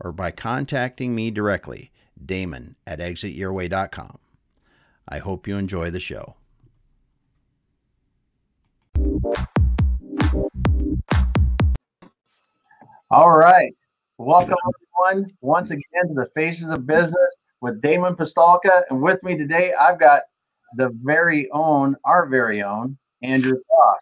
or by contacting me directly, Damon at exityourway.com. I hope you enjoy the show. All right. Welcome, everyone, once again to the Faces of Business with Damon Pistulka. And with me today, I've got the very own, our very own, Andrew Cross.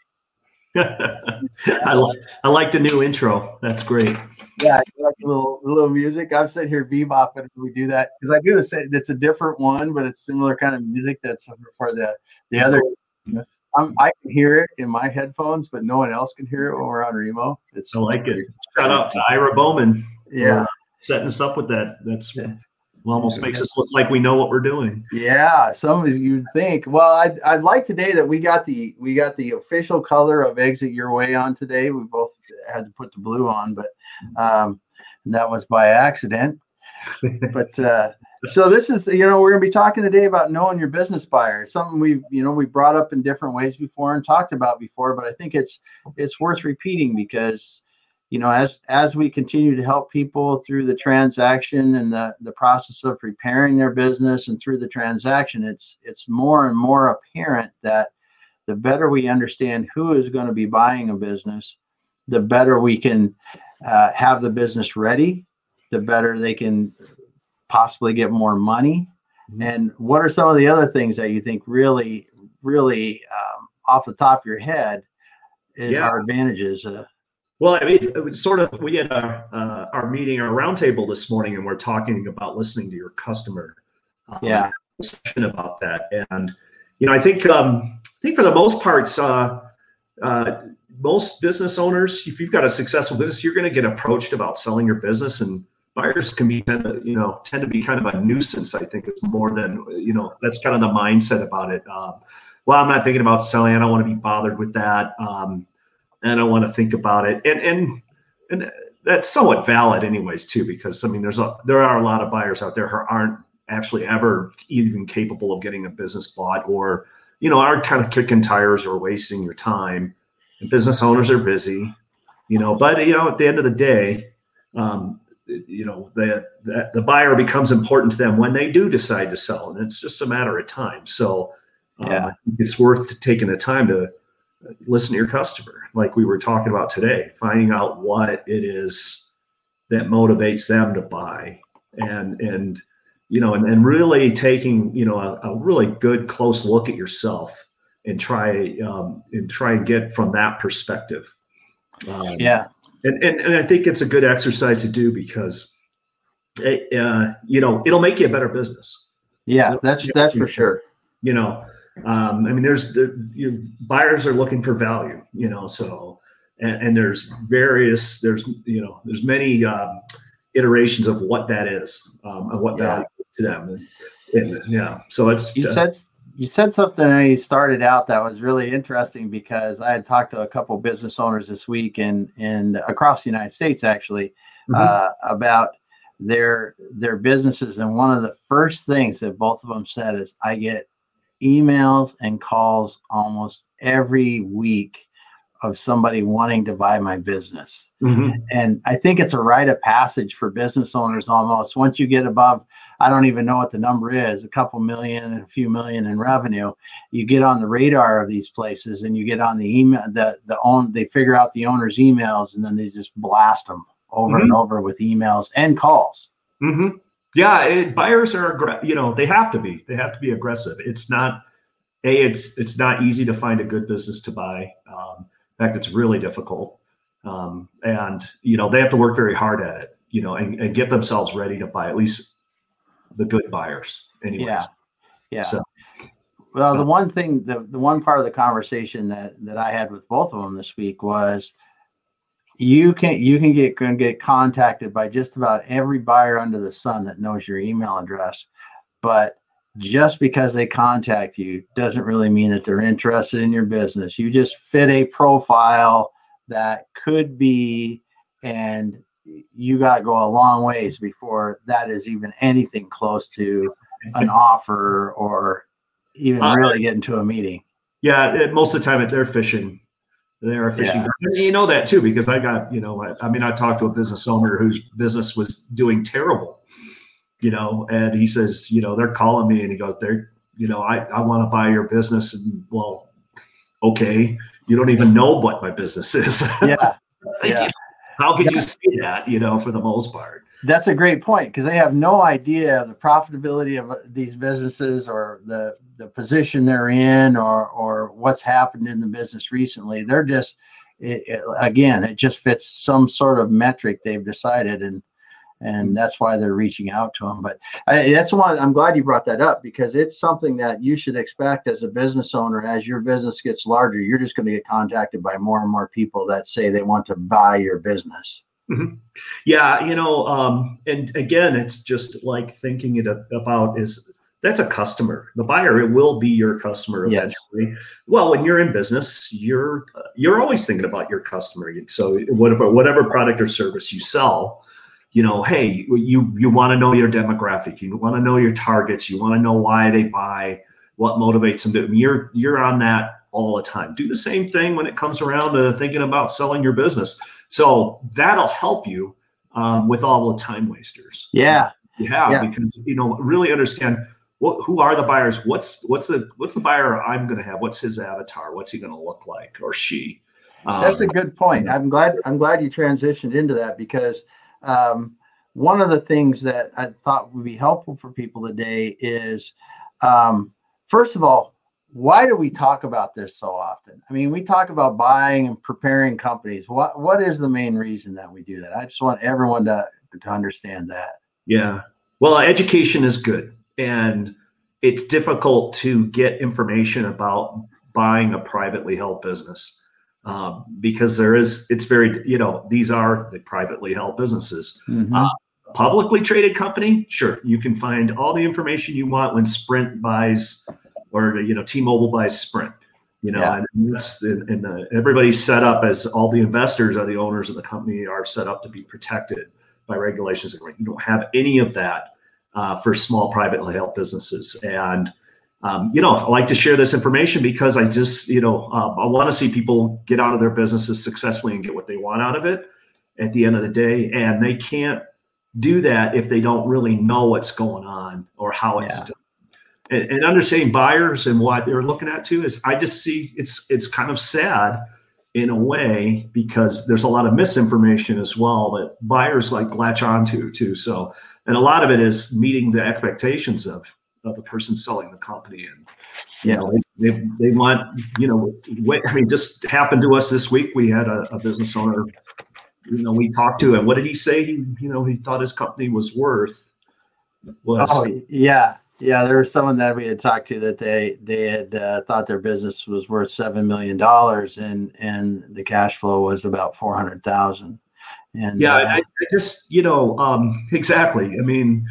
I like I like the new intro. That's great. Yeah, I like a little a little music. I'm sitting here bebopping. We do that because I do the same. It's a different one, but it's similar kind of music. That's for the the other. I'm, I can hear it in my headphones, but no one else can hear it when we're on Remo. It's I like it. Shout out to Ira Bowman. Yeah, setting us up with that. That's yeah almost makes us look like we know what we're doing. Yeah, some of you think. Well, I'd, I'd like today that we got the we got the official color of Exit Your Way on today. We both had to put the blue on, but um, that was by accident. but uh, so this is you know we're gonna be talking today about knowing your business buyer. Something we've you know we brought up in different ways before and talked about before, but I think it's it's worth repeating because you know as as we continue to help people through the transaction and the the process of preparing their business and through the transaction it's it's more and more apparent that the better we understand who is going to be buying a business the better we can uh, have the business ready the better they can possibly get more money mm-hmm. and what are some of the other things that you think really really um, off the top of your head yeah. are advantages uh, well, I mean, it was sort of we had our uh, our meeting, our roundtable this morning, and we're talking about listening to your customer. Um, yeah, session about that, and you know, I think um, I think for the most parts, uh, uh, most business owners, if you've got a successful business, you're going to get approached about selling your business, and buyers can be tend to, you know tend to be kind of a nuisance. I think it's more than you know that's kind of the mindset about it. Um, well, I'm not thinking about selling. I don't want to be bothered with that. Um, and I want to think about it. And and and that's somewhat valid, anyways, too, because I mean, there's a there are a lot of buyers out there who aren't actually ever even capable of getting a business bought, or you know, are kind of kicking tires or wasting your time. And business owners are busy, you know. But you know, at the end of the day, um, you know, the, the the buyer becomes important to them when they do decide to sell, and it's just a matter of time. So, um, yeah, it's worth taking the time to listen to your customer like we were talking about today, finding out what it is that motivates them to buy. And and you know and, and really taking you know a, a really good close look at yourself and try um, and try and get from that perspective. Um, yeah. and, and and i think it's a good exercise to do because it, uh, you know it'll make you a better business. Yeah that's that's for sure. You know um, I mean, there's the you buyers are looking for value, you know, so and, and there's various there's you know there's many um, iterations of what that is um, and what yeah. value is to them, and, and, yeah. So it's you uh, said you said something and you started out that was really interesting because I had talked to a couple business owners this week and and across the United States actually mm-hmm. uh, about their their businesses and one of the first things that both of them said is I get emails and calls almost every week of somebody wanting to buy my business. Mm-hmm. And I think it's a rite of passage for business owners almost. Once you get above, I don't even know what the number is, a couple million, a few million in revenue, you get on the radar of these places and you get on the email, the, the own, they figure out the owner's emails and then they just blast them over mm-hmm. and over with emails and calls. Mm-hmm. Yeah, it, buyers are you know they have to be they have to be aggressive. It's not a it's it's not easy to find a good business to buy. Um, in fact, it's really difficult, um, and you know they have to work very hard at it. You know, and, and get themselves ready to buy at least the good buyers. Anyways. Yeah, yeah. So, well, the one thing, the, the one part of the conversation that that I had with both of them this week was you can you can get can get contacted by just about every buyer under the sun that knows your email address but just because they contact you doesn't really mean that they're interested in your business. You just fit a profile that could be and you got to go a long ways before that is even anything close to an offer or even uh, really getting to a meeting. Yeah most of the time they're fishing they are fishing. Yeah. You know that too, because I got, you know, I, I, mean, I talked to a business owner whose business was doing terrible, you know, and he says, you know, they're calling me and he goes, they're, you know, I, I want to buy your business. And well, okay, you don't even know what my business is. Yeah. yeah. How could yeah. you see that, you know, for the most part? That's a great point because they have no idea of the profitability of uh, these businesses or the the position they're in or or what's happened in the business recently. They're just it, it, again, it just fits some sort of metric they've decided, and and that's why they're reaching out to them. But I, that's one. I'm glad you brought that up because it's something that you should expect as a business owner. As your business gets larger, you're just going to get contacted by more and more people that say they want to buy your business. Mm-hmm. Yeah, you know, um, and again, it's just like thinking it about is that's a customer. The buyer it will be your customer eventually. Yes. Well, when you're in business, you're you're always thinking about your customer. So whatever whatever product or service you sell, you know, hey, you you want to know your demographic, you want to know your targets, you want to know why they buy, what motivates them. You're you're on that all the time. Do the same thing when it comes around to thinking about selling your business. So that'll help you um, with all the time wasters. Yeah. Yeah, yeah. because you know really understand what, who are the buyers. What's what's the what's the buyer I'm going to have? What's his avatar? What's he going to look like or she? Um, That's a good point. I'm glad I'm glad you transitioned into that because um, one of the things that I thought would be helpful for people today is um, first of all why do we talk about this so often? I mean, we talk about buying and preparing companies. What what is the main reason that we do that? I just want everyone to to understand that. Yeah. Well, education is good, and it's difficult to get information about buying a privately held business um, because there is it's very you know these are the privately held businesses. Mm-hmm. Uh, publicly traded company, sure, you can find all the information you want when Sprint buys or you know T-Mobile buys Sprint. You know, yeah. and, that's, and, and uh, everybody's set up as all the investors are the owners of the company are set up to be protected by regulations. You don't have any of that uh, for small privately held businesses. And um, you know, I like to share this information because I just, you know, uh, I want to see people get out of their businesses successfully and get what they want out of it at the end of the day. And they can't do that if they don't really know what's going on or how it's yeah. And, and understanding buyers and what they're looking at too is I just see it's it's kind of sad in a way because there's a lot of misinformation as well that buyers like latch onto too. So and a lot of it is meeting the expectations of of the person selling the company and you know they, they, they want you know what I mean just happened to us this week we had a, a business owner you know we talked to and what did he say he you know he thought his company was worth? Was oh yeah yeah, there was someone that we had talked to that they they had uh, thought their business was worth seven million dollars, and and the cash flow was about four hundred thousand. And yeah, uh, I, I, just you know um, exactly. I mean,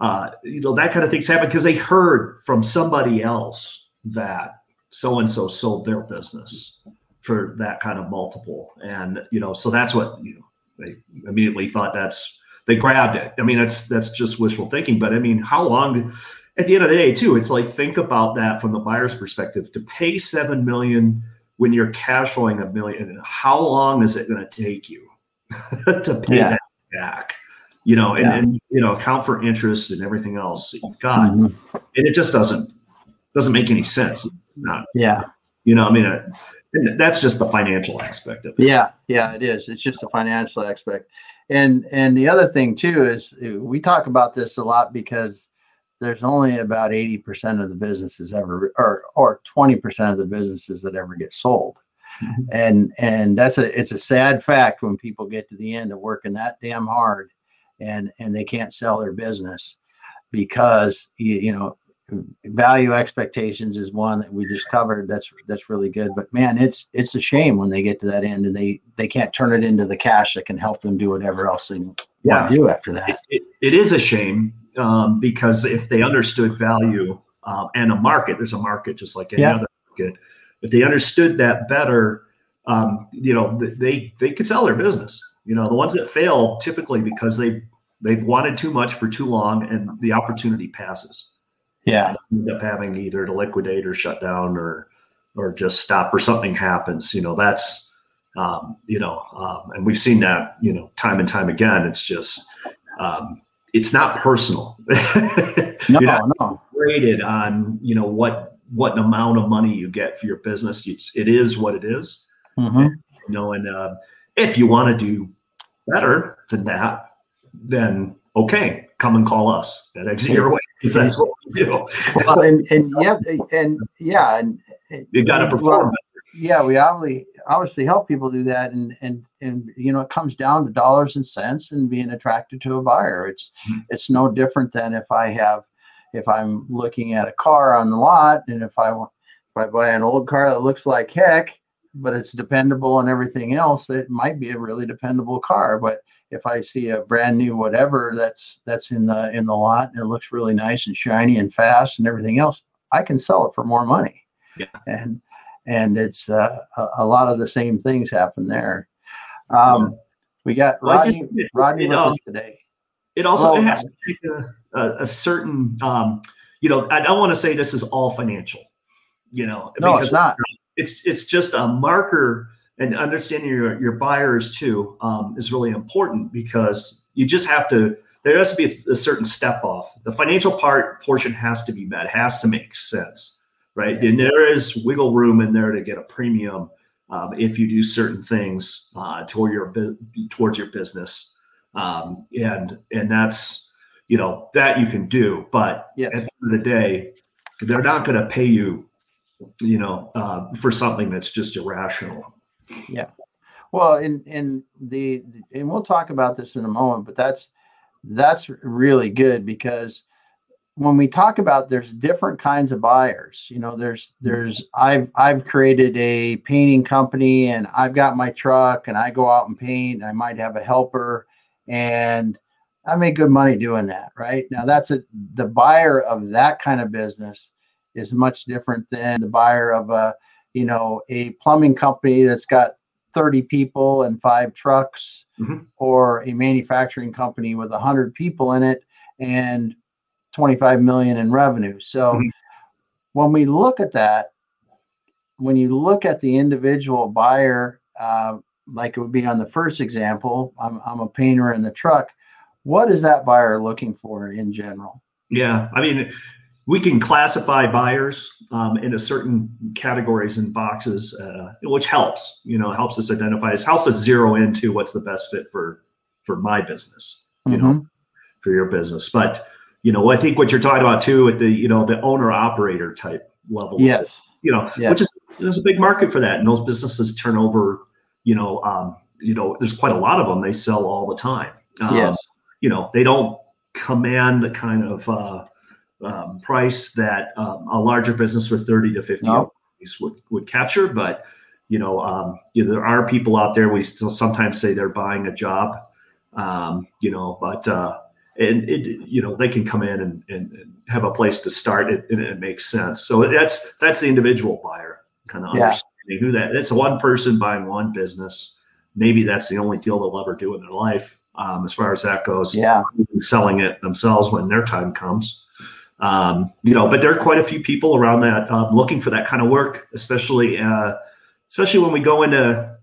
uh, you know that kind of things happen because they heard from somebody else that so and so sold their business for that kind of multiple, and you know, so that's what you know they immediately thought that's they grabbed it. I mean, that's that's just wishful thinking. But I mean, how long? At the end of the day, too, it's like think about that from the buyer's perspective. To pay seven million when you're cash flowing a million, how long is it going to take you to pay yeah. that back? You know, and, yeah. and, you know, account for interest and everything else that you've got, mm-hmm. and it just doesn't doesn't make any sense. It's not. Yeah. You know, I mean. Uh, that's just the financial aspect of it. Yeah, yeah, it is. It's just a financial aspect. And and the other thing too is we talk about this a lot because there's only about 80% of the businesses ever or or 20% of the businesses that ever get sold. Mm-hmm. And and that's a it's a sad fact when people get to the end of working that damn hard and and they can't sell their business because you, you know value expectations is one that we just covered. That's that's really good. But man, it's it's a shame when they get to that end and they they can't turn it into the cash that can help them do whatever else they yeah. want to do after that. It, it, it is a shame um, because if they understood value um, and a market, there's a market just like any yeah. other market. If they understood that better, um, you know, they they could sell their business. You know, the ones that fail typically because they they've wanted too much for too long and the opportunity passes. Yeah. End up having either to liquidate or shut down or or just stop or something happens. You know, that's um, you know, um, and we've seen that, you know, time and time again. It's just um, it's not personal. no, not no. Graded on, you know, what what amount of money you get for your business. It's, it is what it is. Mm-hmm. And, you know, and uh, if you want to do better than that, then okay, come and call us at Exit Your Way because that's what we do. well, and, and yeah, and yeah, and you got to perform. Well, yeah, we obviously obviously help people do that, and and and you know it comes down to dollars and cents and being attracted to a buyer. It's mm-hmm. it's no different than if I have if I'm looking at a car on the lot, and if I want if I buy an old car that looks like heck, but it's dependable and everything else, it might be a really dependable car, but if I see a brand new whatever that's that's in the in the lot and it looks really nice and shiny and fast and everything else, I can sell it for more money. Yeah. And and it's uh, a, a, lot of the same things happen there. Um, we got Rodney, just, Rodney it, with us today. It also it has to take a, a, a certain, um, you know, I don't want to say this is all financial, you know, no, it's not. It's it's just a marker and understanding your, your buyers too um, is really important because you just have to there has to be a, a, certain step off the financial part portion has to be met has to make sense right and there is wiggle room in there to get a premium um, if you do certain things uh, toward your towards your business um, and and that's you know that you can do but yes. at the end of the day they're not going to pay you you know uh, for something that's just irrational yeah. Well, in in the and we'll talk about this in a moment, but that's that's really good because when we talk about there's different kinds of buyers. You know there's there's i've i've created a painting company and i've got my truck and i go out and paint. And i might have a helper and i make good money doing that right? Now that's a the buyer of that kind of business is much different than the buyer of a you know, a plumbing company that's got 30 people and five trucks, mm-hmm. or a manufacturing company with 100 people in it. And 25 million in revenue. So mm-hmm. when we look at that, when you look at the individual buyer, uh, like it would be on the first example, I'm, I'm a painter in the truck. What is that buyer looking for in general? Yeah, I mean, we can classify buyers um, into certain categories and boxes, uh, which helps. You know, helps us identify. It helps us zero into what's the best fit for for my business. You mm-hmm. know, for your business. But you know, I think what you're talking about too, at the you know the owner operator type level. Yes. You know, yes. which is there's a big market for that, and those businesses turn over. You know, um, you know, there's quite a lot of them. They sell all the time. Um, yes. You know, they don't command the kind of uh, um, price that um, a larger business with 30 to 50 no. would, would capture. But, you know, um, you know, there are people out there, we still sometimes say they're buying a job, um, you know, but, uh, and it, you know, they can come in and, and, and have a place to start it, and it makes sense. So that's, that's the individual buyer kind of yeah. understanding who that, it's one person buying one business. Maybe that's the only deal they'll ever do in their life. Um, as far as that goes, yeah, selling it themselves when their time comes. Um, you know, but there are quite a few people around that uh, looking for that kind of work, especially uh, especially when we go into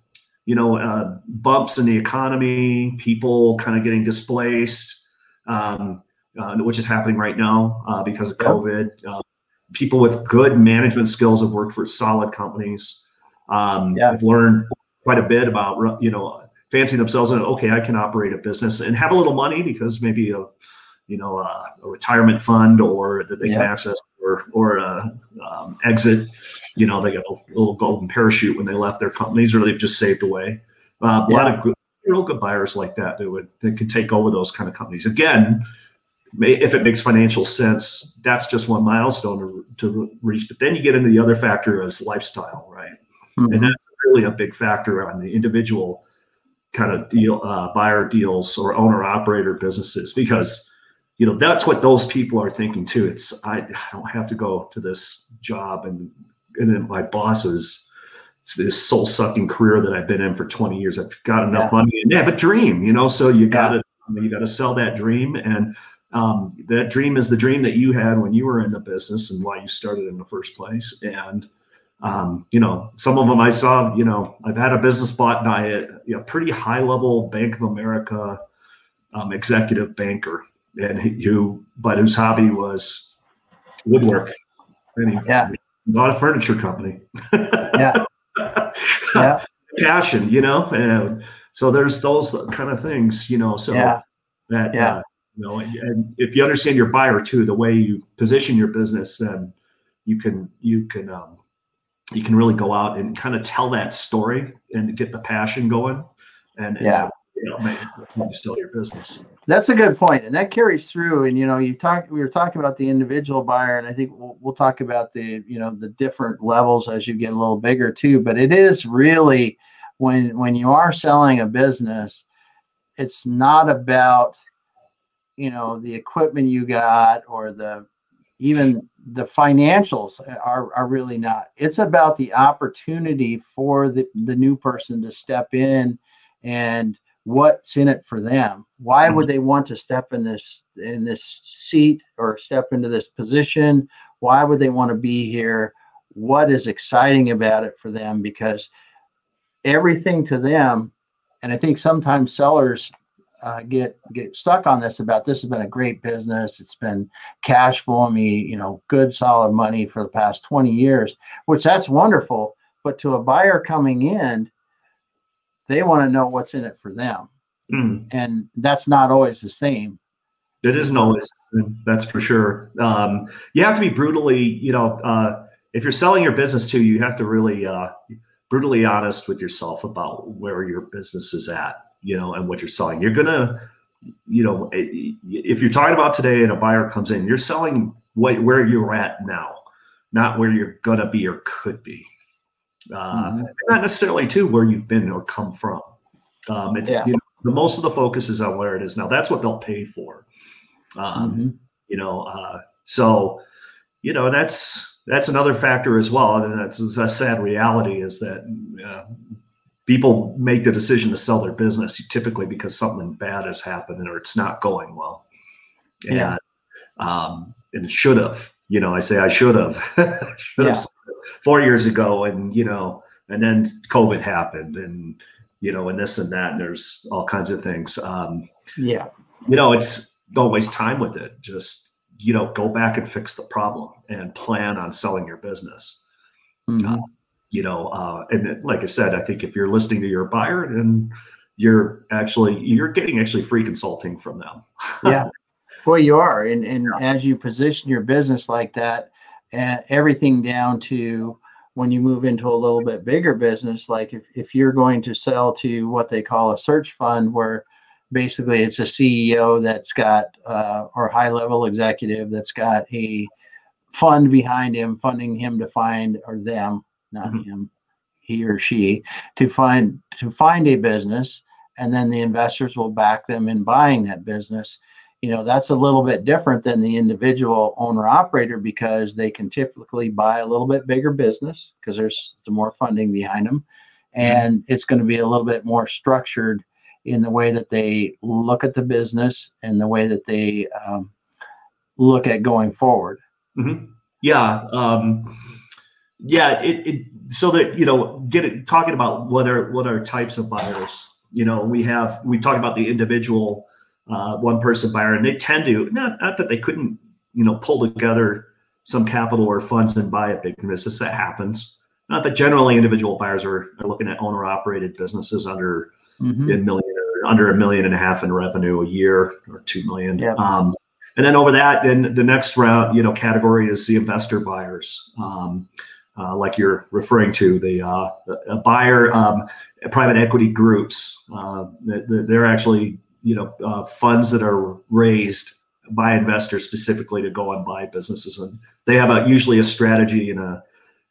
you know uh, bumps in the economy, people kind of getting displaced, um, uh, which is happening right now uh, because of COVID. Uh, people with good management skills have worked for solid companies. Um, yeah. Have learned quite a bit about you know fancy themselves and okay, I can operate a business and have a little money because maybe a you know, uh, a retirement fund or that they can access or, or a um, exit. You know, they got a little golden parachute when they left their companies or they've just saved away. Uh, a lot of good, real good buyers like that that would that can take over those kind of companies. Again, if it makes financial sense, that's just one milestone to, to reach. But then you get into the other factor as lifestyle, right? Mm-hmm. And that's really a big factor on the individual kind of deal, uh, buyer deals or owner operator businesses because you know that's what those people are thinking too. It's I, I don't have to go to this job and and then my bosses this soul sucking career that I've been in for 20 years. I've got enough yeah. money and they have a dream, you know, so you got to, you got to sell that dream. And um, that dream is the dream that you had when you were in the business and why you started in the first place. And, um, you know, some of them I saw, you know, I've had a business bought by a you know, pretty high level Bank of America um, executive banker and who, but whose hobby was woodwork. And he, yeah. bought a furniture company. yeah. yeah. passion, you know, and so there's those kind of things, you know, so yeah. that, yeah. Uh, you know, and if you understand your buyer too, the way you position your business, then you can, you can, um, you can really go out and kind of tell that story and get the passion going and, yeah. You know, you sell your business. That's a good point, and that carries through. And you know, you talk. We were talking about the individual buyer, and I think we'll, we'll talk about the you know the different levels as you get a little bigger too. But it is really when when you are selling a business, it's not about you know the equipment you got or the even the financials are, are really not it's about the opportunity for the, the new person to step in and what's in it for them? Why would mm-hmm. they want to step in this in this seat or step into this position? Why would they want to be here? What is exciting about it for them? Because everything to them and i think sometimes sellers uh, get get stuck on this about this has been a great business. It's been cash flowing me you know good solid money for the past 20 years which that's wonderful but to a buyer coming in they want to know what's in it for them. Mm. And that's not always the same. It isn't always, that's for sure. Um, you have to be brutally, you know, uh, if you're selling your business to, you have to really uh, brutally honest with yourself about where your business is at, you know, and what you're selling. You're gonna, you know, if you're talking about today and a buyer comes in, you're selling what, where you're at now, not where you're gonna be or could be uh, mm-hmm. not necessarily to where you've been or come from. Um, it's yeah. you know, the most of the focus is on where it is now. That's what they'll pay for. Um, mm-hmm. You know, uh, so you know that's that's another factor as well, and that's a sad reality is that uh, people make the decision to sell their business typically because something bad has happened or it's not going well. And, yeah. Um, and it should have. You know, I say I should have. should have four years ago, and you know, and then COVID happened, and you know, and this and that, and there's all kinds of things. Um, yeah, you know, it's don't waste time with it. Just you know, go back and fix the problem and plan on selling your business. Mm-hmm. Uh, you know, uh, and like I said, I think if you're listening to your buyer and you're actually you're getting actually free consulting from them. yeah. Well, you are, and and yeah. as you position your business like that, everything down to when you move into a little bit bigger business like if, if you're going to sell to what they call a search fund where basically it's a ceo that's got uh, or high level executive that's got a fund behind him funding him to find or them not mm-hmm. him he or she to find to find a business and then the investors will back them in buying that business you know that's a little bit different than the individual owner operator because they can typically buy a little bit bigger business because there's the more funding behind them mm-hmm. and it's going to be a little bit more structured in the way that they look at the business and the way that they um, look at going forward mm-hmm. yeah um, yeah it, it, so that you know get it talking about what are what are types of buyers you know we have we talk about the individual uh, one person buyer, and they tend to not not that they couldn't you know pull together some capital or funds and buy a big business. That happens. Not that generally individual buyers are, are looking at owner operated businesses under mm-hmm. a million or under a million and a half in revenue a year or two million. Yeah. Um, and then over that, then the next round, you know, category is the investor buyers. Um, uh, like you're referring to, the uh, a buyer, um, private equity groups. Uh, they're actually you know uh, funds that are raised by investors specifically to go and buy businesses, and they have a usually a strategy and a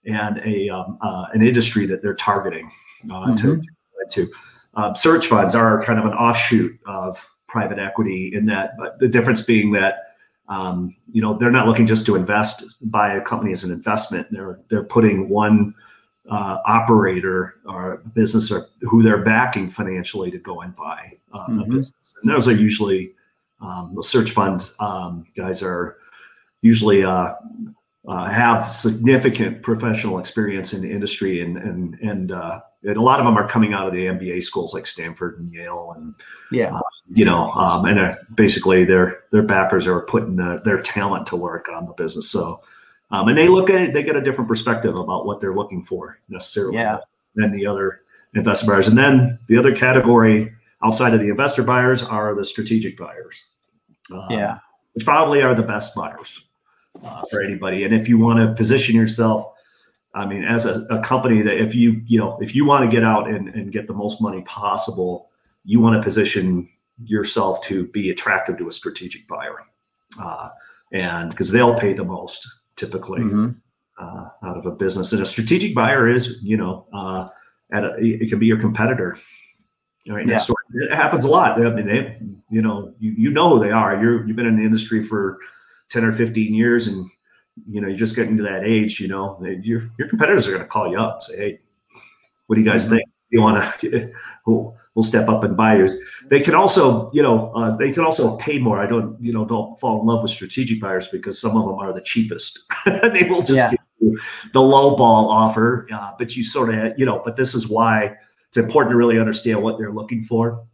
and a um, uh, an industry that they're targeting uh, mm-hmm. to to. Uh, search funds are kind of an offshoot of private equity in that, but the difference being that um, you know they're not looking just to invest buy a company as an investment. They're they're putting one uh, operator or business or who they're backing financially to go and buy uh, mm-hmm. a business. And those are usually um, the search fund um, guys are usually uh, uh, have significant professional experience in the industry and and and, uh, and a lot of them are coming out of the MBA schools like Stanford and Yale and yeah uh, you know um, and basically their their backers are putting their talent to work on the business so um, and they look at it, they get a different perspective about what they're looking for necessarily yeah. than the other investor buyers. And then the other category outside of the investor buyers are the strategic buyers. Um, yeah. Which probably are the best buyers uh, for anybody. And if you want to position yourself, I mean, as a, a, company that if you, you know, if you want to get out and, and get the most money possible, you want to position yourself to be attractive to a strategic buyer. Uh, and because they'll pay the most typically mm-hmm. uh, out of a business. And a strategic buyer is, you know, uh, at a, it can be your competitor. Right yeah. door. It happens a lot. I mean, they, you know, you, you know who they are. You're you've been in the industry for ten or fifteen years, and you know you're just getting to that age. You know, your your competitors are going to call you up and say, "Hey, what do you guys mm-hmm. think? You want to? We'll step up and buyers. They can also, you know, uh, they can also pay more. I don't, you know, don't fall in love with strategic buyers because some of them are the cheapest. they will just yeah. give you the low ball offer, uh, but you sort of, you know, but this is why it's important to really understand what they're looking for,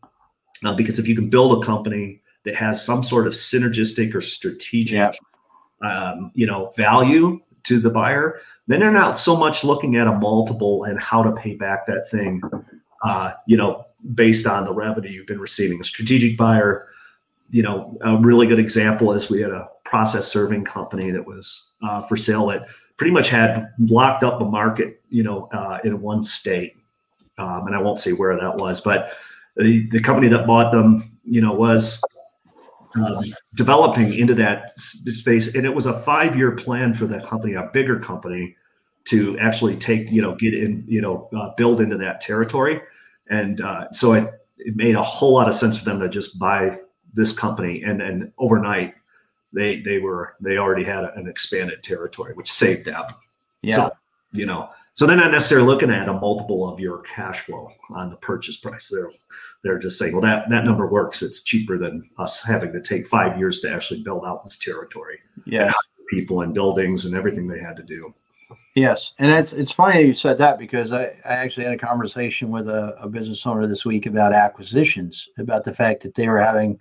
uh, because if you can build a company that has some sort of synergistic or strategic, yeah. um, you know, value to the buyer, then they're not so much looking at a multiple and how to pay back that thing. Uh, you know, based on the revenue you've been receiving. A strategic buyer, you know, a really good example is we had a process serving company that was uh, for sale that pretty much had locked up a market, you know, uh, in one state. Um, and I won't say where that was, but the, the company that bought them, you know, was um, developing into that space. And it was a five year plan for that company, a bigger company to actually take, you know, get in, you know, uh, build into that territory and uh, so it, it made a whole lot of sense for them to just buy this company. And and overnight they they were they already had an expanded territory which saved them. Yeah. So, you know so they're not necessarily looking at a multiple of your cash flow on the purchase price. They're they're just saying well that that number works. It's cheaper than us having to take five years to actually build out this territory. Yeah. People and buildings and everything they had to do Yes, and it's it's funny you said that because I, I actually had a conversation with a, a business owner this week about acquisitions, about the fact that they were having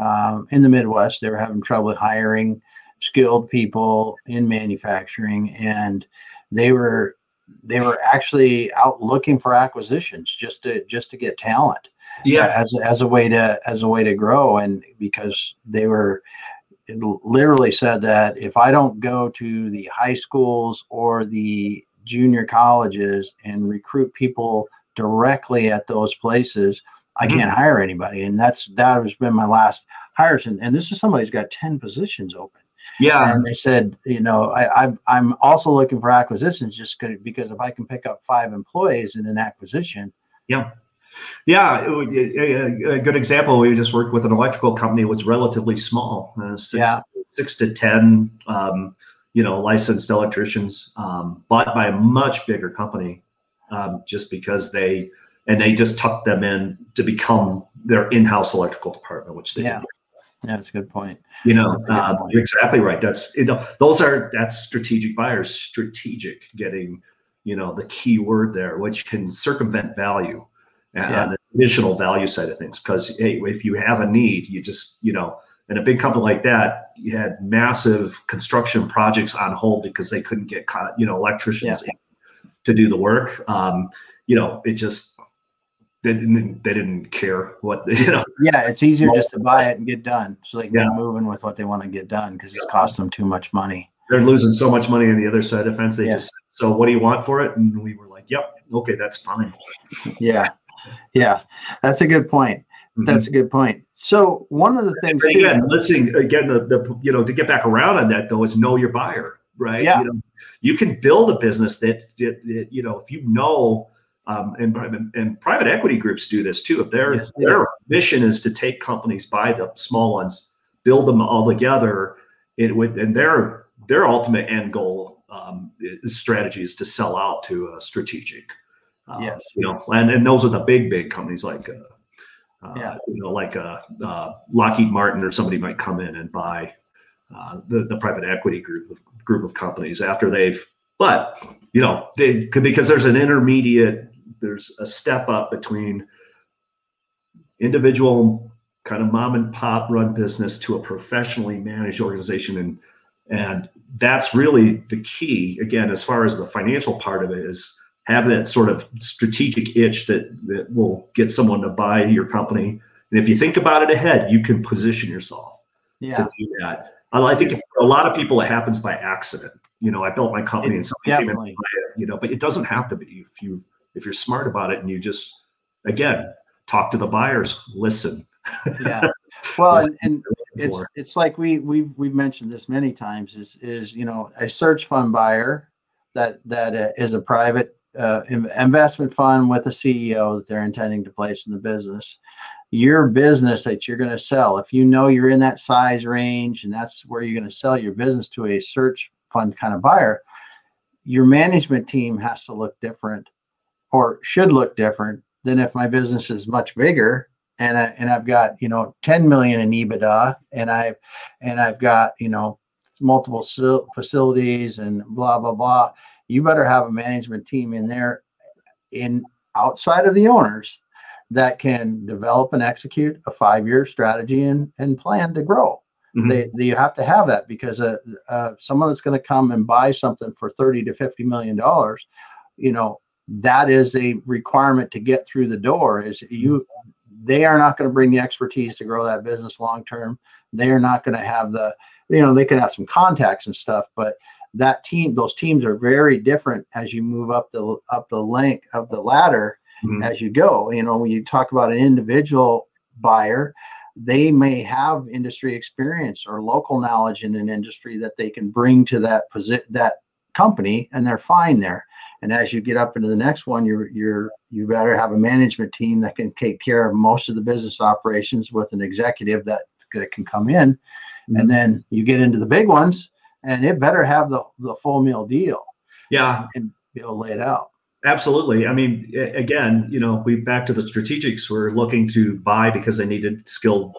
um, in the Midwest they were having trouble hiring skilled people in manufacturing, and they were they were actually out looking for acquisitions just to just to get talent. Yeah, uh, as as a way to as a way to grow, and because they were literally said that if I don't go to the high schools or the junior colleges and recruit people directly at those places, I mm-hmm. can't hire anybody. And that's that has been my last hires. And, and this is somebody who's got 10 positions open. Yeah. And they said, you know, I, I I'm also looking for acquisitions just because if I can pick up five employees in an acquisition. Yeah. Yeah, a, good example. We just worked with an electrical company. Was relatively small, uh, six, yeah. six to ten, um, you know, licensed electricians, um, bought by a much bigger company, um, just because they and they just tucked them in to become their in-house electrical department, which they yeah. Did. Yeah, that's a good point. You know, uh, you're exactly right. That's you know, those are that's strategic buyers, strategic getting, you know, the key word there, which can circumvent value yeah. on the additional value side of things. Because hey, if you have a need, you just you know, in a big company like that, you had massive construction projects on hold because they couldn't get you know electricians yeah. to do the work. Um, you know, it just they didn't they didn't care what you know. Yeah, it's easier just to buy it and get done, so they can yeah. get moving with what they want to get done because it's cost them too much money. They're losing so much money on the other side of the fence. They yeah. just so what do you want for it? And we were like, yep, okay, that's fine. Yeah, yeah, that's a good point. That's a good point. So one of the things too, again, listening again, the, the you know to get back around on that though is know your buyer, right? Yeah. You, know, you can build a business that, that, that you know if you know. Um, and, and private equity groups do this too. If their yes, their mission is to take companies, buy the small ones, build them all together, it would and their their ultimate end goal um, strategy is to sell out to a strategic. Uh, yes. You know, and, and those are the big big companies like uh, uh, yeah. You know, like uh, uh, Lockheed Martin or somebody might come in and buy uh, the the private equity group of group of companies after they've. But you know, they could because there's an intermediate, there's a step up between individual kind of mom and pop run business to a professionally managed organization and and that's really the key again as far as the financial part of it is have that sort of strategic itch that that will get someone to buy your company. And if you think about it ahead, you can position yourself yeah. to do that. I think for a lot of people, it happens by accident. You know, I built my company it, and somebody definitely. came in, it, you know, but it doesn't have to be if you if you're smart about it and you just again talk to the buyers, listen. yeah. Well, and, and it's it's like we we've we've mentioned this many times is is you know a search fund buyer that that uh, is a private uh, investment fund with a CEO that they're intending to place in the business. Your business that you're going to sell, if you know you're in that size range and that's where you're going to sell your business to a search fund kind of buyer, your management team has to look different or should look different than if my business is much bigger and I, and I've got you know 10 million in EBITDA and I've and I've got you know multiple facilities and blah blah blah you better have a management team in there in outside of the owners that can develop and execute a five-year strategy and, and plan to grow. Mm-hmm. They, they, you have to have that because uh, uh, someone that's going to come and buy something for 30 to 50 million dollars, you know, that is a requirement to get through the door is you they are not going to bring the expertise to grow that business long term. They are not going to have the, you know, they can have some contacts and stuff, but that team, those teams are very different as you move up the up the length of the ladder mm-hmm. as you go. You know, when you talk about an individual buyer, they may have industry experience or local knowledge in an industry that they can bring to that position that company and they're fine there. And as you get up into the next one, you're you're you better have a management team that can take care of most of the business operations with an executive that, that can come in. Mm-hmm. And then you get into the big ones and it better have the the full meal deal. Yeah, and be able to lay it out. Absolutely. I mean, again, you know, we back to the strategics. We're looking to buy because they needed skilled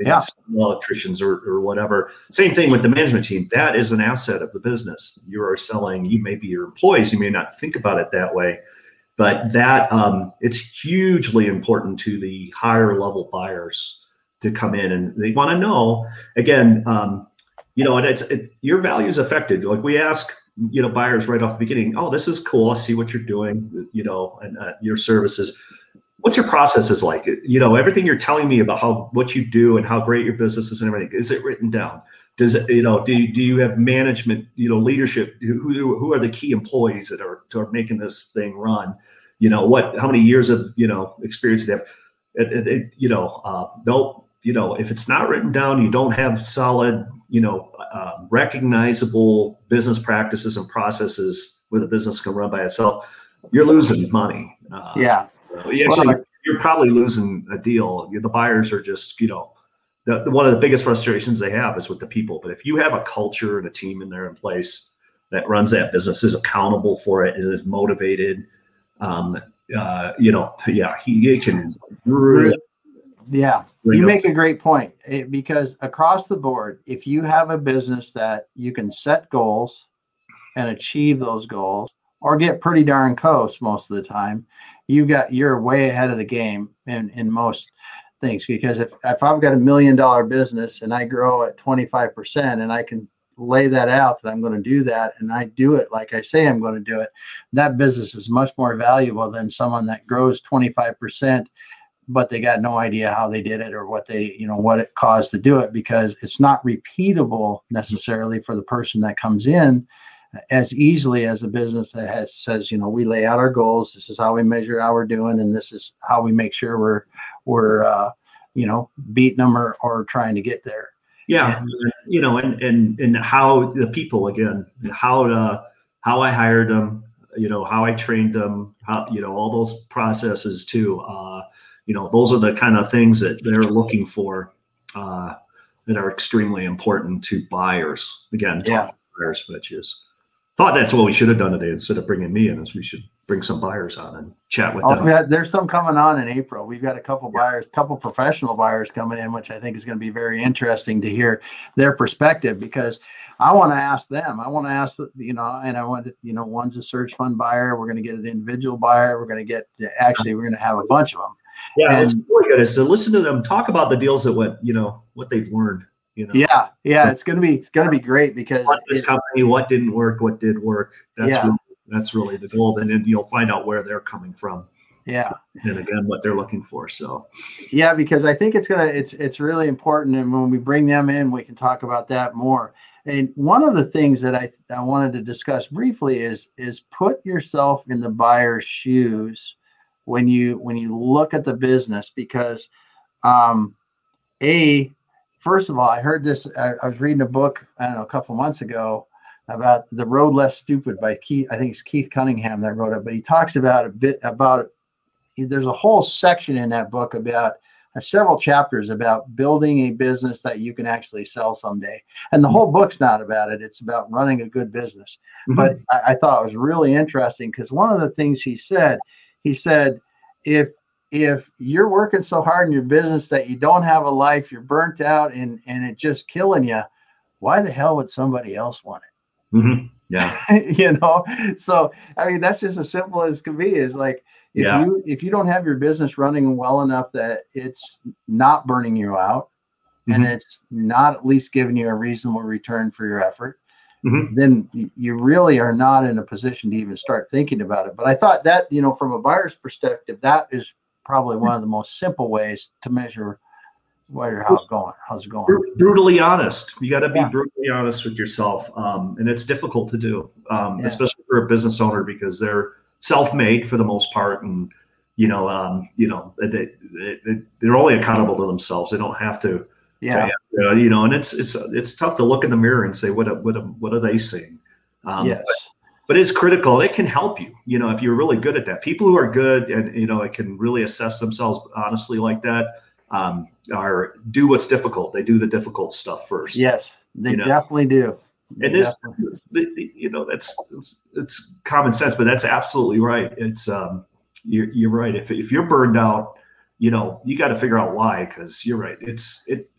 yeah. electricians or, or whatever. Same thing with the management team. That is an asset of the business. You are selling. You may be your employees. You may not think about it that way, but that um, it's hugely important to the higher level buyers to come in and they want to know. Again, um, you know, and it's it, your value is affected. Like we ask, you know, buyers right off the beginning, oh, this is cool. I see what you're doing, you know, and uh, your services. What's your processes like? You know, everything you're telling me about how what you do and how great your business is and everything. Is it written down? Does it, you know, do, do you have management, you know, leadership? Who, who are the key employees that are, are making this thing run? You know, what, how many years of, you know, experience they have? It, it, it, you know, uh, nope, you know, if it's not written down, you don't have solid you know, uh, recognizable business practices and processes where the business can run by itself, you're losing money. Uh, yeah. Actually, well, you're probably losing a deal. The buyers are just, you know, the, the, one of the biggest frustrations they have is with the people. But if you have a culture and a team in there in place that runs that business, is accountable for it, is motivated, um, uh, you know, yeah, he, he can really yeah, you make a great point. It, because across the board, if you have a business that you can set goals and achieve those goals or get pretty darn close most of the time, you got you're way ahead of the game in in most things. Because if, if I've got a million dollar business and I grow at 25% and I can lay that out that I'm going to do that and I do it like I say I'm going to do it, that business is much more valuable than someone that grows 25% but they got no idea how they did it or what they, you know, what it caused to do it because it's not repeatable necessarily for the person that comes in as easily as a business that has says, you know, we lay out our goals. This is how we measure how we're doing, and this is how we make sure we're we're uh, you know, beating them or, or trying to get there. Yeah, and, you know, and and and how the people again, how to how I hired them, you know, how I trained them, how you know all those processes too. Uh, you know, those are the kind of things that they're looking for uh, that are extremely important to buyers. Again, yeah. buyers, which is thought that's what we should have done today instead of bringing me in. Is we should bring some buyers on and chat with oh, them. Yeah, there's some coming on in April. We've got a couple yeah. buyers, couple professional buyers coming in, which I think is going to be very interesting to hear their perspective because I want to ask them. I want to ask, you know, and I want to, you know, one's a search fund buyer. We're going to get an individual buyer. We're going to get, actually, we're going to have a bunch of them. Yeah, and, it's really good. Is to listen to them talk about the deals that went, you know, what they've learned. You know? Yeah, yeah, it's gonna be it's gonna be great because what this it, company, what didn't work, what did work. That's yeah. really, that's really the goal, and then you'll find out where they're coming from. Yeah, and again, what they're looking for. So, yeah, because I think it's gonna it's it's really important, and when we bring them in, we can talk about that more. And one of the things that I I wanted to discuss briefly is is put yourself in the buyer's shoes when you when you look at the business because um a first of all i heard this I, I, was reading a book i don't know a couple months ago about the road less stupid by keith i think it's keith cunningham that wrote it but he talks about a bit about there's a whole section in that book about uh, several chapters about building a business that you can actually sell someday and the whole book's not about it it's about running a good business mm-hmm. but I, I thought it was really interesting because one of the things he said he said, if if you're working so hard in your business that you don't have a life, you're burnt out and and it's just killing you, why the hell would somebody else want it? Mm-hmm. Yeah, you know. So I mean, that's just as simple as can be. Is like if yeah. you if you don't have your business running well enough that it's not burning you out, mm-hmm. and it's not at least giving you a reasonable return for your effort, mm-hmm. then you really are not in a position to even start thinking about it. But I thought that, you know, from a buyer's perspective, that is probably one of the most simple ways to measure where how's it going. How's it going? Brutally honest. You got to be yeah. brutally honest with yourself, um, and it's difficult to do, um, yeah. especially for a business owner because they're self-made for the most part, and you know, um, you know, they, they, they're only accountable to themselves. They don't have to yeah. Uh, you know, and it's it's it's tough to look in the mirror and say what what what are they seeing? Um, yes. But, but it's critical. It can help you, you know, if you're really good at that. People who are good and you know, it can really assess themselves honestly like that. Um, are do what's difficult. They do the difficult stuff first. Yes, they you know? definitely do. They and this, you know, that's it's, it's, common sense, but that's absolutely right. It's um, you're you're right. If if you're burned out, you know, you got to figure out why because you're right. It's it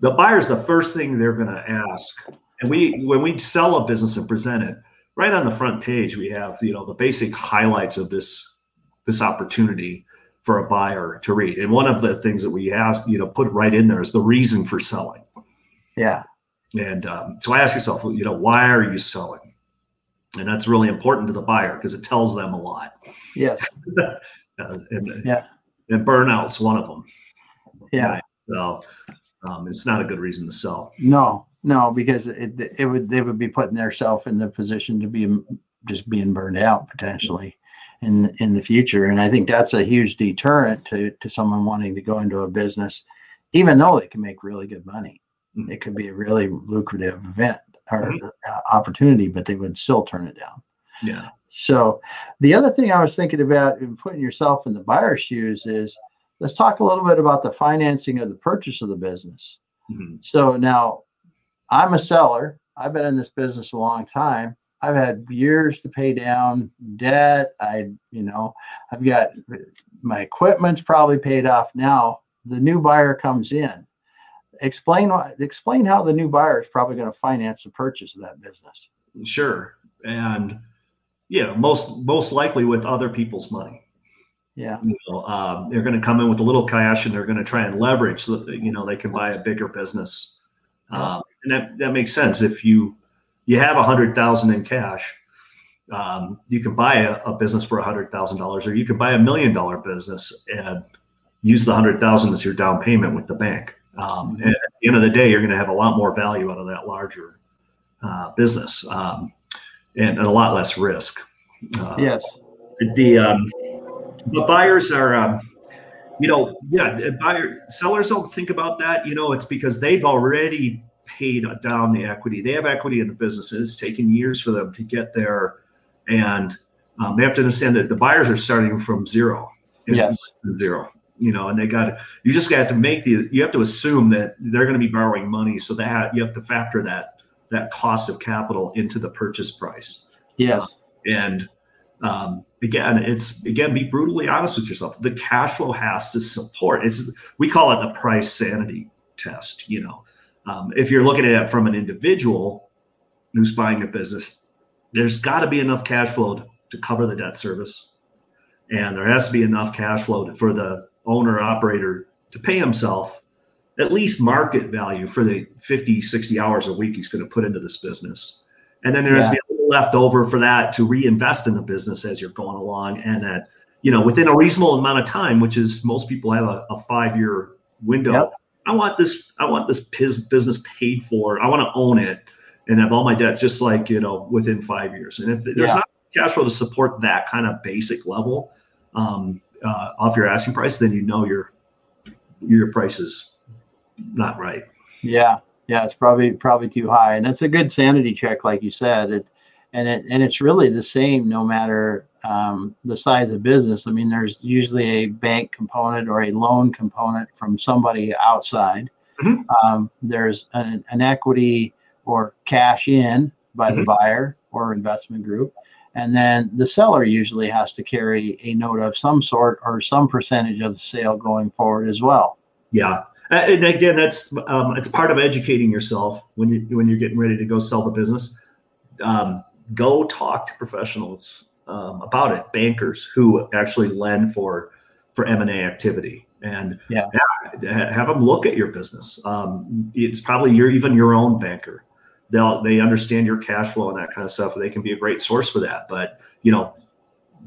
the buyer's the first thing they're going to ask. And we, when we sell a business and present it, right on the front page, we have you know the basic highlights of this this opportunity for a buyer to read. And one of the things that we ask, you know, put right in there is the reason for selling. Yeah. And um, so I ask yourself, you know, why are you selling? And that's really important to the buyer because it tells them a lot. Yes. uh, and, yeah. And burnout's one of them. Yeah. Right? So um, it's not a good reason to sell. No, no, because it, it would they would be putting themselves in the position to be just being burned out potentially in in the future, and I think that's a huge deterrent to to someone wanting to go into a business, even though they can make really good money. Mm-hmm. It could be a really lucrative event or mm-hmm. opportunity, but they would still turn it down. Yeah. So the other thing I was thinking about in putting yourself in the buyer's shoes is let's talk a little bit about the financing of the purchase of the business. Mm-hmm. So now I'm a seller. I've been in this business a long time. I've had years to pay down debt. I, you know, I've got my equipment's probably paid off now. The new buyer comes in. Explain explain how the new buyer is probably going to finance the purchase of that business. Sure. And yeah, most most likely with other people's money. Yeah. You know, um, they're going to come in with a little cash and they're going to try and leverage so that, you know, they can buy a bigger business. Um, and that, that makes sense. If you, you have a hundred thousand in cash, um, you can buy a, a business for a hundred thousand dollars, or you can buy a million dollar business and use the hundred thousand as your down payment with the bank. Um, and at the end of the day, you're going to have a lot more value out of that larger uh, business um, and, and, a lot less risk. Uh, yes. The um, but buyers are, um, you know, yeah, buyer sellers don't think about that. You know, it's because they've already paid down the equity. They have equity in the business. It's taken years for them to get there, and um, they have to understand that the buyers are starting from zero. Yes, zero. You know, and they got you just got to make the you have to assume that they're going to be borrowing money, so that you have to factor that that cost of capital into the purchase price. Yes, and um, again, it's again be brutally honest with yourself. The cash flow has to support. It's we call it the price sanity test. You know, um, if you're looking at it from an individual who's buying a business, there's got to be enough cash flow to, to, cover the debt service, and there has to be enough cash flow to, for the owner operator to pay himself at least market value for the 50 60 hours a week he's going to put into this business and then there's yeah. a little left over for that to reinvest in the business as you're going along and that you know within a reasonable amount of time which is most people have a, a five year window yep. i want this i want this business paid for i want to own it and have all my debts just like you know within five years and if there's yeah. not cash flow to support that kind of basic level um, uh, off your asking price then you know your your price is not right yeah yeah, it's probably probably too high, and it's a good sanity check, like you said. It, and it and it's really the same no matter um, the size of business. I mean, there's usually a bank component or a loan component from somebody outside. Mm-hmm. Um, there's an, an, equity or cash in by mm-hmm. the buyer or investment group. And then the seller usually has to carry a note of some sort or some percentage of the sale going forward as well. Yeah. And again, that's um, it's part of educating yourself when you when you're getting ready to go sell the business. Um, go talk to professionals um, about it, bankers who actually lend for for M and A activity, and yeah. have them look at your business. Um, it's probably your even your own banker. They'll they understand your cash flow and that kind of stuff. They can be a great source for that. But you know,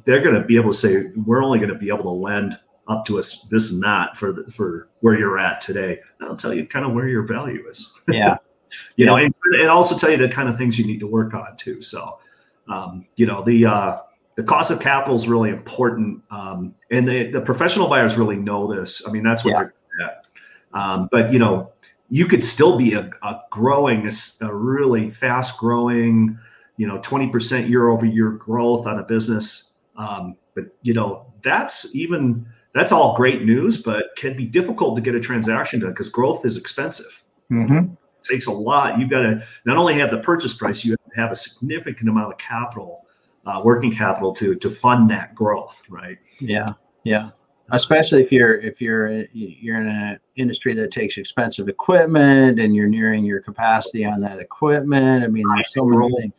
they're going to be able to say we're only going to be able to lend up to us this and that for the, for where you're at today. I'll tell you kind of where your value is. Yeah. you yeah. know, and, and, also tell you the kind of things you need to work on too. So, um, you know, the uh, the cost of capital is really important, um, and the the professional buyers really know this. I mean, that's what yeah. they're at. Um, but you know, you could still be a, a growing, a, a really fast growing, you know, twenty percent year over year growth on a business. Um, but you know, that's even that's all great news, but can be difficult to get a transaction done because growth is expensive. Mm-hmm. Takes a lot. You've got to not only have the purchase price, you have to have a significant amount of capital, uh, working capital to to fund that growth, right? Yeah, yeah. Especially if you're if you're you're in an industry that takes expensive equipment and you're nearing your capacity on that equipment. I mean, there's so many things.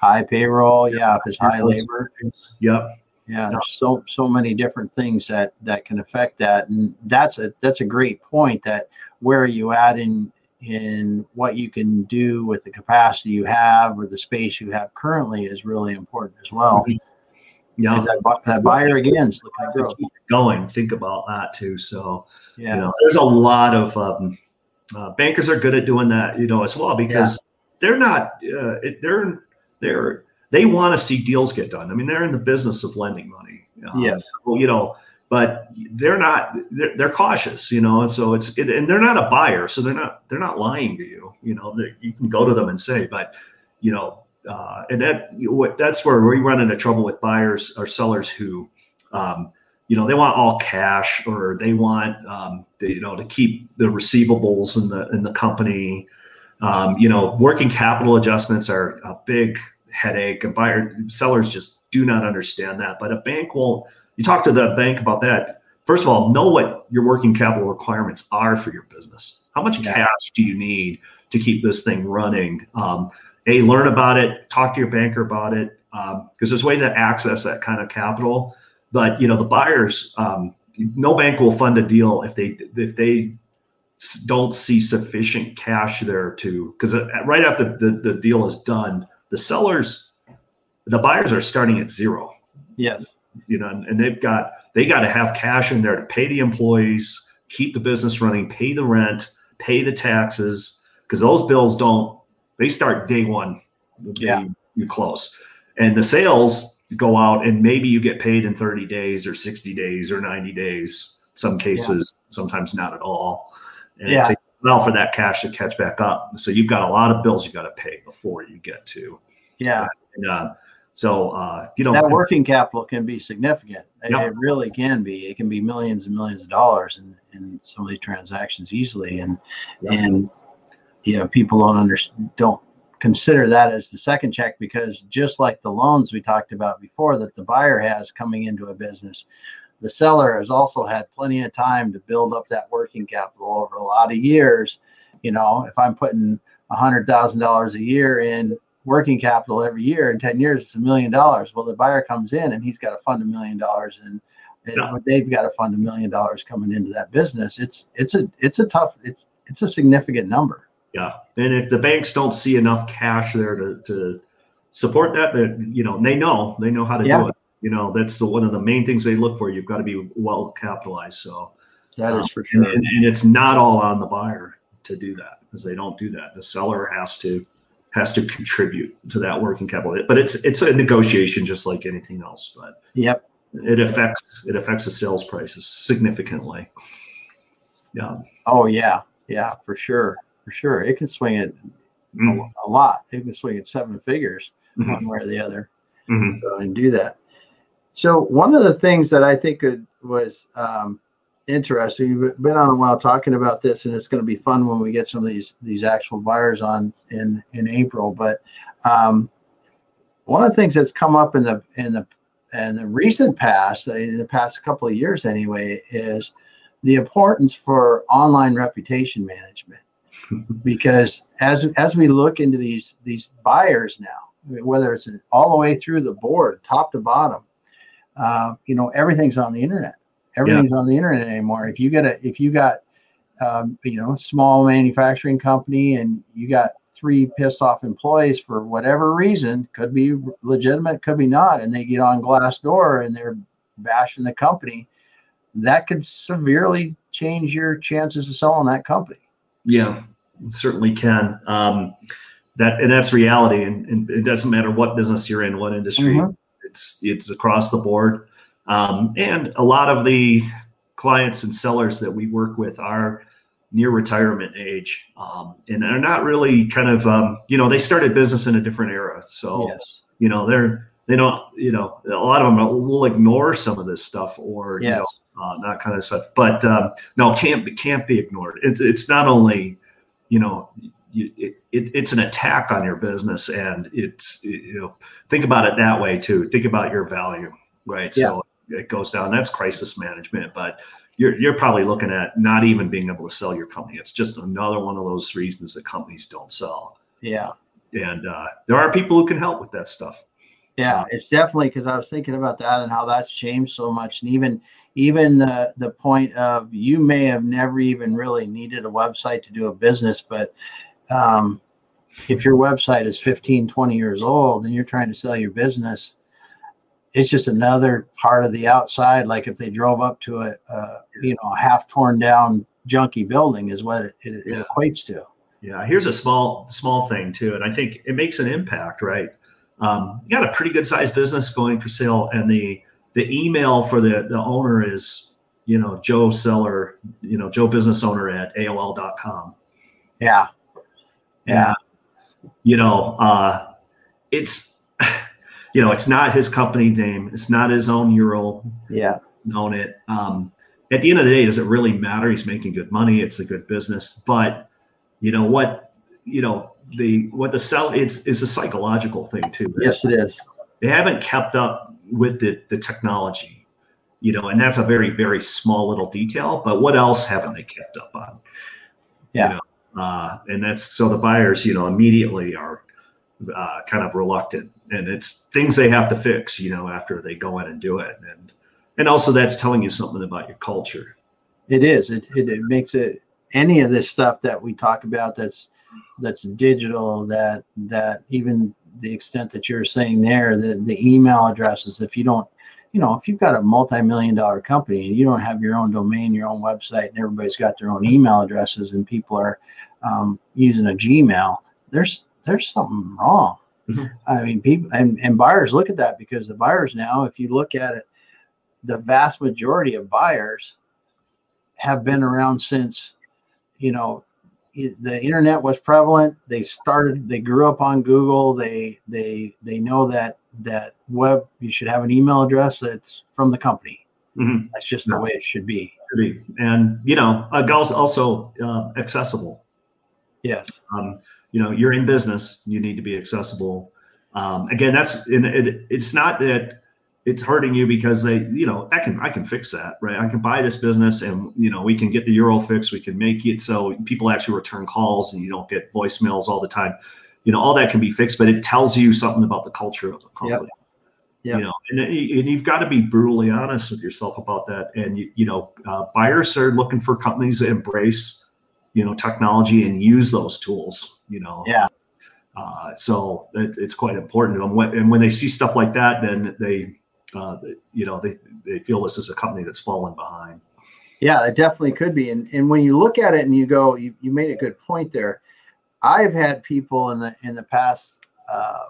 High payroll, yeah. If it's high labor, yep yeah there's so so many different things that that can affect that and that's a that's a great point that where are you at in in what you can do with the capacity you have or the space you have currently is really important as well mm-hmm. yeah that, that buyer again is looking to keep going think about that too so yeah you know, there's a lot of um, uh, bankers are good at doing that you know as well because yeah. they're not uh, they're they're they want to see deals get done. I mean, they're in the business of lending money. Um, yes. So, you know, but they're not. They're, they're cautious, you know, and so it's it, and they're not a buyer, so they're not they're not lying to you. You know, you can go to them and say, but you know, uh, and that that's where we run into trouble with buyers or sellers who. Um, you know they want all cash or they want um, you know to keep the receivables in the in the company um, you know working capital adjustments are a big headache. And buyer sellers just do not understand that. But a bank won't. You talk to the bank about that. First of all, know what your working capital requirements are for your business. How much yeah. cash do you need to keep this thing running? Um, a learn about it. Talk to your banker about it because um, there's ways to access that kind of capital. But you know the buyers. Um, no bank will fund a deal if they if they don't see sufficient cash there to because right after the, the deal is done the sellers, the buyers are starting at zero. Yes. You know, and they've got they got to have cash in there to pay the employees, keep the business running, pay the rent, pay the taxes, because those bills don't they start day one. Yeah. You, you close. And the sales go out and maybe you get paid in 30 days or 60 days or 90 days Some cases, yeah. sometimes not at all. And yeah. it takes well for that cash to catch back up. So you've got a lot of bills you got to pay before you get to. Yeah. And, uh, so uh, you know that working capital can be significant. It, Yep. it really can be. It can be millions and millions of dollars in, in some of these transactions easily. And Yeah. and you know people don't under, don't consider that as the second check because just like the loans we talked about before that the buyer has coming into a business, the seller has also had plenty of time to build up that working capital over a lot of years. You know, if I'm putting a hundred thousand dollars a year in working capital every year in 10 years it's a million dollars well the buyer comes in and he's got to fund a million dollars and Yeah. they've got to fund a million dollars coming into that business it's it's a it's a tough it's it's a significant number Yeah, and if the banks don't see enough cash there to, to support that, that you know they know they know how to Yeah. do it. You know that's the one of the main things they look for. You've got to be well capitalized. So That is um, for sure and, and it's not all on the buyer to do that because they don't do that. The seller has to has to contribute to that working capital. But it's it's a negotiation just like anything else. But yep it affects it affects the sales prices significantly. Yeah. oh yeah yeah for sure for sure it can swing it Mhm. a, a lot it can swing it seven figures Mhm. one way or the other Mhm. go and do that. So one of the things that I think could, was um, interesting. We've been on a while talking about this, and it's going to be fun when we get some of these these actual buyers on in in April. But um, one of the things that's come up in the in the in the recent past, in the past couple of years anyway, is the importance for online reputation management because as as we look into these these buyers now, whether it's all the way through the board, top to bottom, uh, you know, everything's on the internet. Everything's on the internet anymore. If you get a if you got um, you know a small manufacturing company and you got three pissed off employees for whatever reason, could be legitimate, could be not, and they get on Glassdoor and they're bashing the company, that could severely change your chances of selling that company. Yeah, it certainly can. Um, that and that's reality, and, and it doesn't matter what business you're in, what industry. Mhm. It's it's across the board, um, and a lot of the clients and sellers that we work with are near retirement age, um, and are not really kind of um, you know they started business in a different era, so Yes. you know they're they don't you know a lot of them will ignore some of this stuff or you know Yes. uh, that kind of stuff. But um, no, can't be can't be ignored. It's it's not only you know you, it, it, it's an attack on your business, and it's you know think about it that way too. Think about your value, right? So it goes down. That's crisis management, but. You're, you're probably looking at not even being able to sell your company. It's just another one of those reasons that companies don't sell. Yeah. And uh, there are people who can help with that stuff. Yeah, it's definitely because I was thinking about that and how that's changed so much, and even even the the point of you may have never even really needed a website to do a business, but um, if your website is 15, 20 years old and you're trying to sell your business, it's just another part of the outside. Like if they drove up to a, a you know a half torn down junky building is what it, it, Yeah. it equates to. Yeah, here's a small small thing too, and I think it makes an impact, right? Um, you got a pretty good sized business going for sale, and the the email for the the owner is you know Joe Seller, you know Joe Business Owner at AOL.com. Yeah, Yeah. You know, uh, it's you know it's not his company name, it's not his own URL, yeah, own it. Um, at the end of the day, does it really matter? He's making good money. It's a good business, but you know what? You know the what the sell it's is a psychological thing too. yes, it is. They haven't kept up with the the technology, you know, and that's a very very small little detail. But what else haven't they kept up on? You Yeah. know, uh, and that's so the buyers, you know, immediately are uh, kind of reluctant, and it's things they have to fix, you know, after they go in and do it, and and also that's telling you something about your culture. It is. It, it it makes it any of this stuff that we talk about that's that's digital that that even the extent that you're saying there the the email addresses if you don't you know if you've got a multi-million dollar company and you don't have your own domain your own website and everybody's got their own email addresses and people are um, using a gmail there's there's something wrong Mhm. i mean people and, and buyers look at that because the buyers now if you look at it the vast majority of buyers have been around since, you know, the internet was prevalent. They started, they grew up on Google. They they they know that that web you should have an email address that's from the company. Mhm. That's just the way it should be. and you know uh, also also uh, accessible Yes. um, you know you're in business you need to be accessible. Um, again that's and it, it's not that it's hurting you because they you know i can i can fix that right? I can buy this business and you know we can get the euro fix we can make it so people actually return calls and you don't get voicemails all the time. You know all that can be fixed but it tells you something about the culture of the company. Yep. you know and, and you've got to be brutally honest with yourself about that. And you, you know uh, buyers are looking for companies that embrace you know technology and use those tools you know Yeah. uh, so it, it's quite important and when, and when they see stuff like that then they uh, you know they, they feel this is a company that's fallen behind Yeah, it definitely could be. And and when you look at it and you go, you, you made a good point there. I've had people in the in the past uh,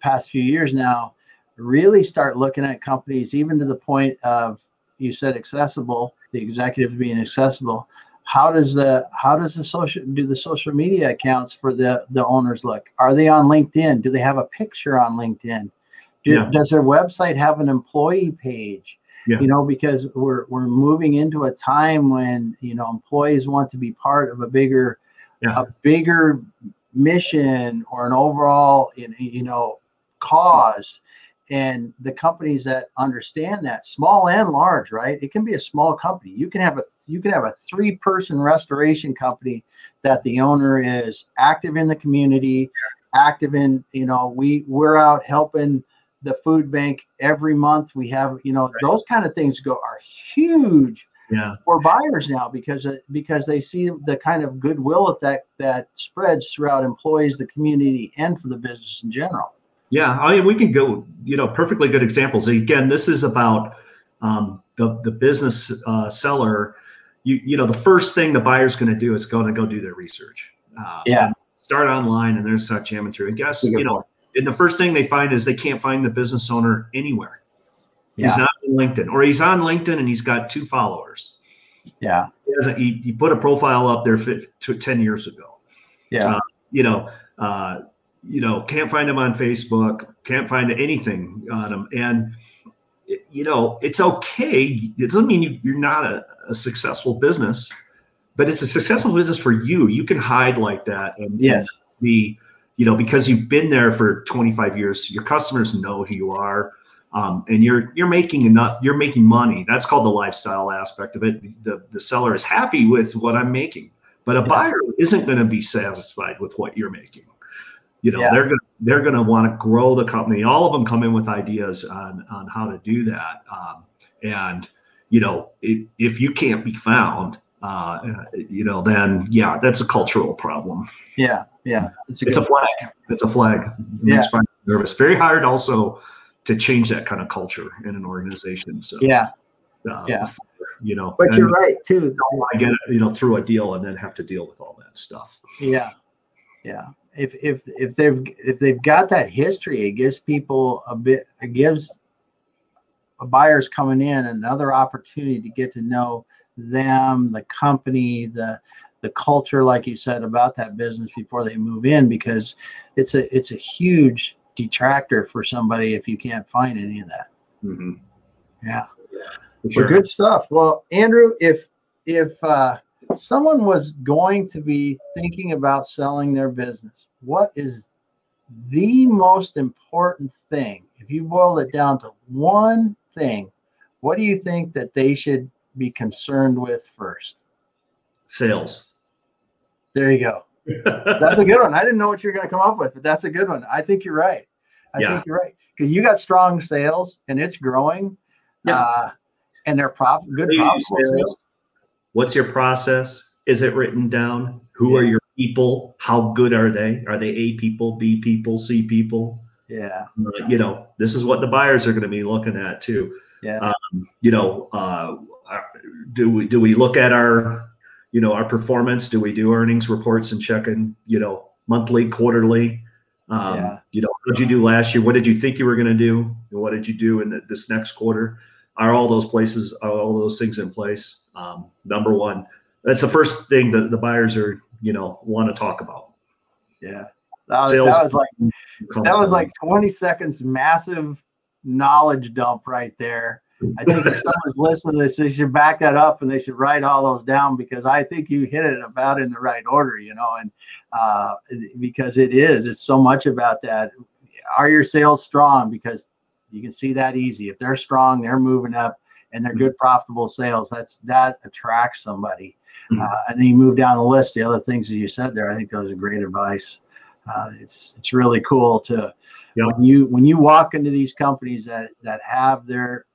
past few years now really start looking at companies, even to the point of you said accessible, the executives being accessible. How does the how does the social do the social media accounts for the the owners look? Are they on LinkedIn? Do they have a picture on LinkedIn? Do, Yeah. Does their website have an employee page? Yeah. You know, because we're we're moving into a time when you know employees want to be part of a bigger Yeah. a bigger mission or an overall you you know cause and the companies that understand that small and large right? It can be a small company. You can have a you can have a three person restoration company that the owner is active in the community active in you know we we're out helping the food bank every month. We have you know those kind of things go are huge yeah. for buyers now because because they see the kind of goodwill that, that spreads throughout employees, the community, and for the business in general. Yeah, I mean, we can go, you know, perfectly good examples. Again, this is about um, the the business uh, seller. You you know, the first thing the buyer's going to do is going to go do their research. Uh, Yeah. Start online and then start jamming through. And guess you know, and the first thing they find is they can't find the business owner anywhere. Yeah. He's not on LinkedIn, or he's on LinkedIn and he's got two followers. Yeah, He, hasn't, he, he put a profile up there ten years ago yeah, Uh, you know, uh, you know, can't find him on Facebook, can't find anything on him, and you know, it's okay. It doesn't mean you, you're not a, a successful business, but it's a successful business for you. You can hide like that and yes, be, you know, because you've been there for 25 years. Your customers know who you are. Um, and you're you're making enough. You're making money. That's called the lifestyle aspect of it. The the seller is happy with what I'm making, but a Yeah. buyer isn't going to be satisfied with what you're making. You know, Yeah. they're gonna they're gonna want to grow the company. All of them come in with ideas on on how to do that. Um, and you know, if, if you can't be found, uh, you know, then yeah, that's a cultural problem. yeah, yeah. It's a It's a flag. It's a flag. It Yeah. makes buyers nervous. Very hard also to change that kind of culture in an organization. So yeah, uh, Yeah. you know, but you're right too. you don't want to get you know through a deal and then have to deal with all that stuff. Yeah, yeah. If if if they've if they've got that history, it gives people a bit. It gives buyers coming in another opportunity to get to know them, the company, the the culture, like you said about that business before they move in, because it's a it's a huge detractor for somebody if you can't find any of that. Mhm. Yeah. For sure. Well, good stuff. Well, Andrew, if if uh, someone was going to be thinking about selling their business, what is the most important thing? If you boil it down to one thing, what do you think that they should be concerned with first? Sales. There you go. That's a good one. I didn't know what you were going to come up with, but that's a good one. I think you're right. I Yeah. think you're right because you got strong sales and it's growing. Yeah. Uh, and they're prof- good How do you do profitable sales? sales. What's your process? Is it written down? Who are your people? How good are they? Are they A people, B people, C people? Yeah. Uh, you know, this is what the buyers are going to be looking at too. Yeah. Um, you know, uh, do we do we look at our, you know, our performance? Do we do earnings reports and check in, you know, monthly, quarterly? Um, Yeah. You know, what did you do last year? What did you think you were going to do? What did you do in the, this next quarter? Are all those places, are all those things in place? Um, number one, that's the first thing that the buyers are, you know, want to talk about. Yeah. That was, that was like that was like 20 seconds massive knowledge dump right there. I think if someone's listening to this, they should back that up and they should write all those down because I think you hit it about in the right order, you know, and uh, because it is, it's so much about that. Are your sales strong? Because you can see that easy. If they're strong, they're moving up and they're good, profitable sales. That's that attracts somebody. Mm-hmm. Uh, and then you move down the list. The other things that you said there, I think those are great advice. Uh, it's it's really cool to yep. when you when you walk into these companies that that have their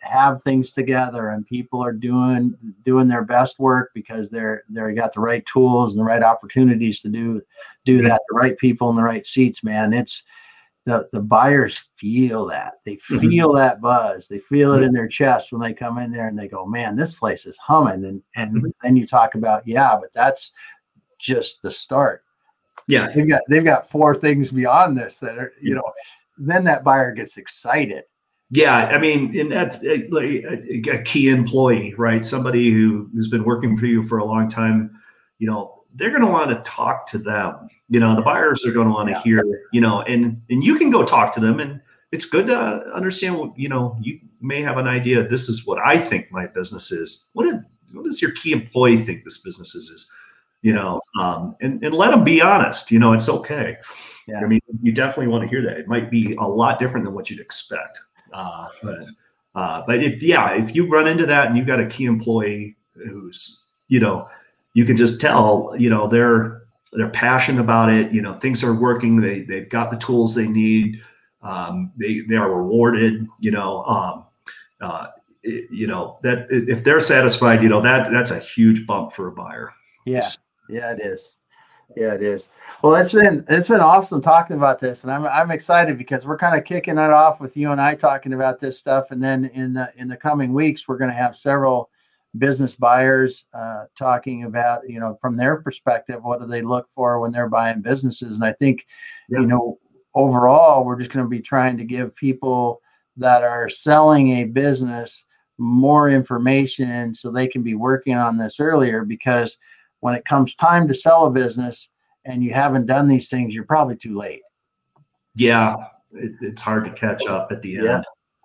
have things together and people are doing doing their best work because they're they got the right tools and the right opportunities to do do that the right people in the right seats man it's the the buyers feel that they mm-hmm. feel mm-hmm. that buzz they feel it in their chest when they come in there and they go man this place is humming and and mm-hmm. then you talk about yeah but that's just the start yeah they've got they've got four things beyond this that are you know then that buyer gets excited yeah, I mean, and that's a, a, key employee, right? Somebody who who's been working for you for a long time. You know, they're going to want to talk to them. You know, the buyers are going to want to yeah. hear. You know, and and you can go talk to them, and it's good to understand. What, you know, you may have an idea. This is what I think my business is. What did what does your key employee think this business is? is you know, um, and and let them be honest. You know, it's okay. Yeah. I mean, you definitely want to hear that. It might be a lot different than what you'd expect. Uh, but uh, but if yeah, if you run into that and you've got a key employee who's you know you can just tell you know they're they're passionate about it. You know things are working. They they've got the tools they need. Um, they they are rewarded. You know. Um, uh, you know that if they're satisfied, you know that that's a huge bump for a buyer. Yeah, yeah, it is. Yeah, it is. Well, it's been it's been awesome talking about this, and I'm I'm excited because we're kind of kicking it off with you and I talking about this stuff, and then in the in the coming weeks we're going to have several business buyers uh, talking about you know from their perspective what do they look for when they're buying businesses, and I think yeah. you know overall we're just going to be trying to give people that are selling a business more information so they can be working on this earlier because when it comes time to sell a business and you haven't done these things, you're probably too late. Yeah, it, it's hard to catch up at the end. Yeah,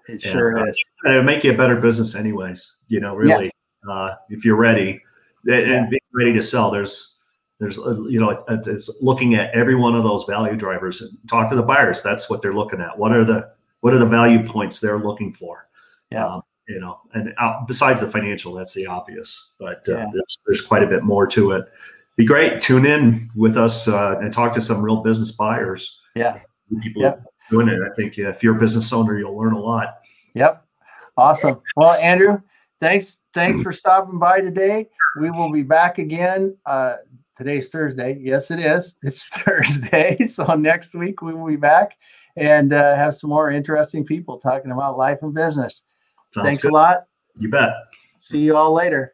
it sure uh, is. It'll make you a better business, anyways. You know, really. Uh, if you're ready and, yeah. being ready to sell, there's there's uh, you know it's looking at every one of those value drivers and talk to the buyers that's what they're looking at what are the what are the value points they're looking for yeah um, you know, and out, besides the financial, that's the obvious, but uh, yeah. there's, there's quite a bit more to it. Be great. Tune in with us uh, and talk to some real business buyers. Yeah. People doing it. I think if you're a business owner, you'll learn a lot. Yep. Awesome. Well, Andrew, thanks. Thanks for stopping by today. We will be back again. Uh, today's Thursday. Yes, it is. It's Thursday. So next week we will be back and uh, have some more interesting people talking about life and business. Sounds Thanks good. a lot. You bet. See you all later.